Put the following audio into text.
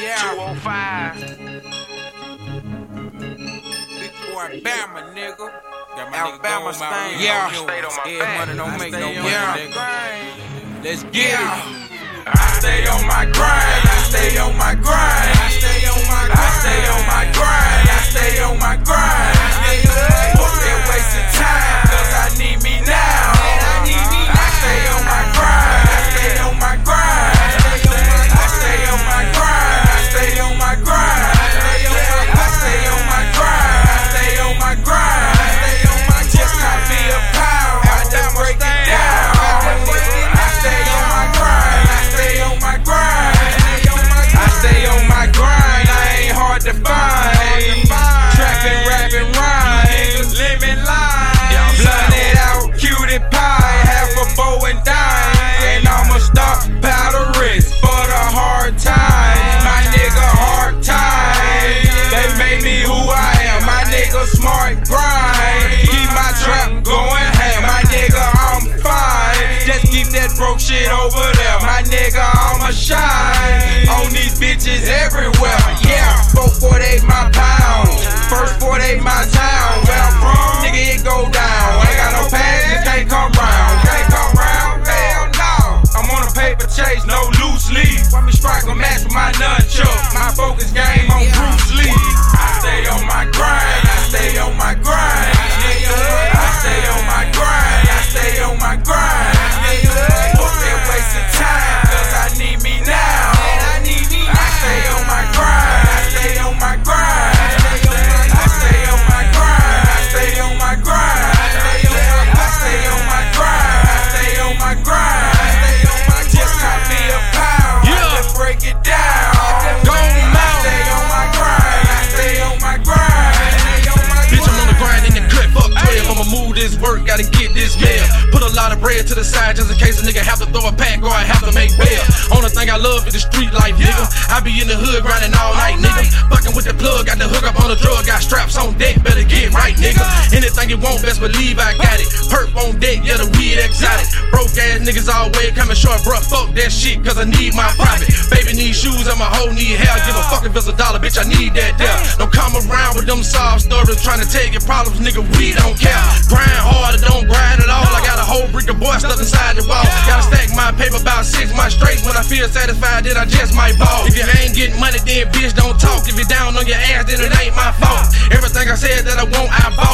Yeah. 205. Big boy Bama, nigga. Got my Alabama nigga stain. Yeah. Stayed on my Yeah, money don't make no money, nigga. Let's get Yeah. it. I stay on my grind. I stay on my grind. I stay on my grind. I stay on my grind. Nigga, grind. Keep my trap going ham. My nigga, I'm fine. Just keep that broke shit over there. My nigga, I'ma shine. On these bitches everywhere. 12. This work, gotta get this mail. Put a lot of bread to the side just in case a nigga have to throw a pack or I have to make bail. Only thing I love is the street life, nigga. I be in the hood grinding all night, nigga. Fucking with the plug, got the hook up on the drug, got straps on deck, better get right, nigga. Anything you want, best believe I got it. Perp on deck, yeah, the weed exotic. Broke ass niggas always coming short, bruh. Fuck that shit, cause I need my profit. Need shoes, and my whole need hair. Give a fuck if it's a dollar, bitch, I need that there. Don't come around with them soft stories trying to tell your problems, nigga. We don't care. Grind hard or don't grind at all. I got a whole brick of boy stuck inside the wall. Gotta stack my paper about six my straight. When I feel satisfied, then I just might ball. If you ain't getting money, then bitch, don't talk. If you down on your ass, then it ain't my fault. Everything I said that I want, I bought.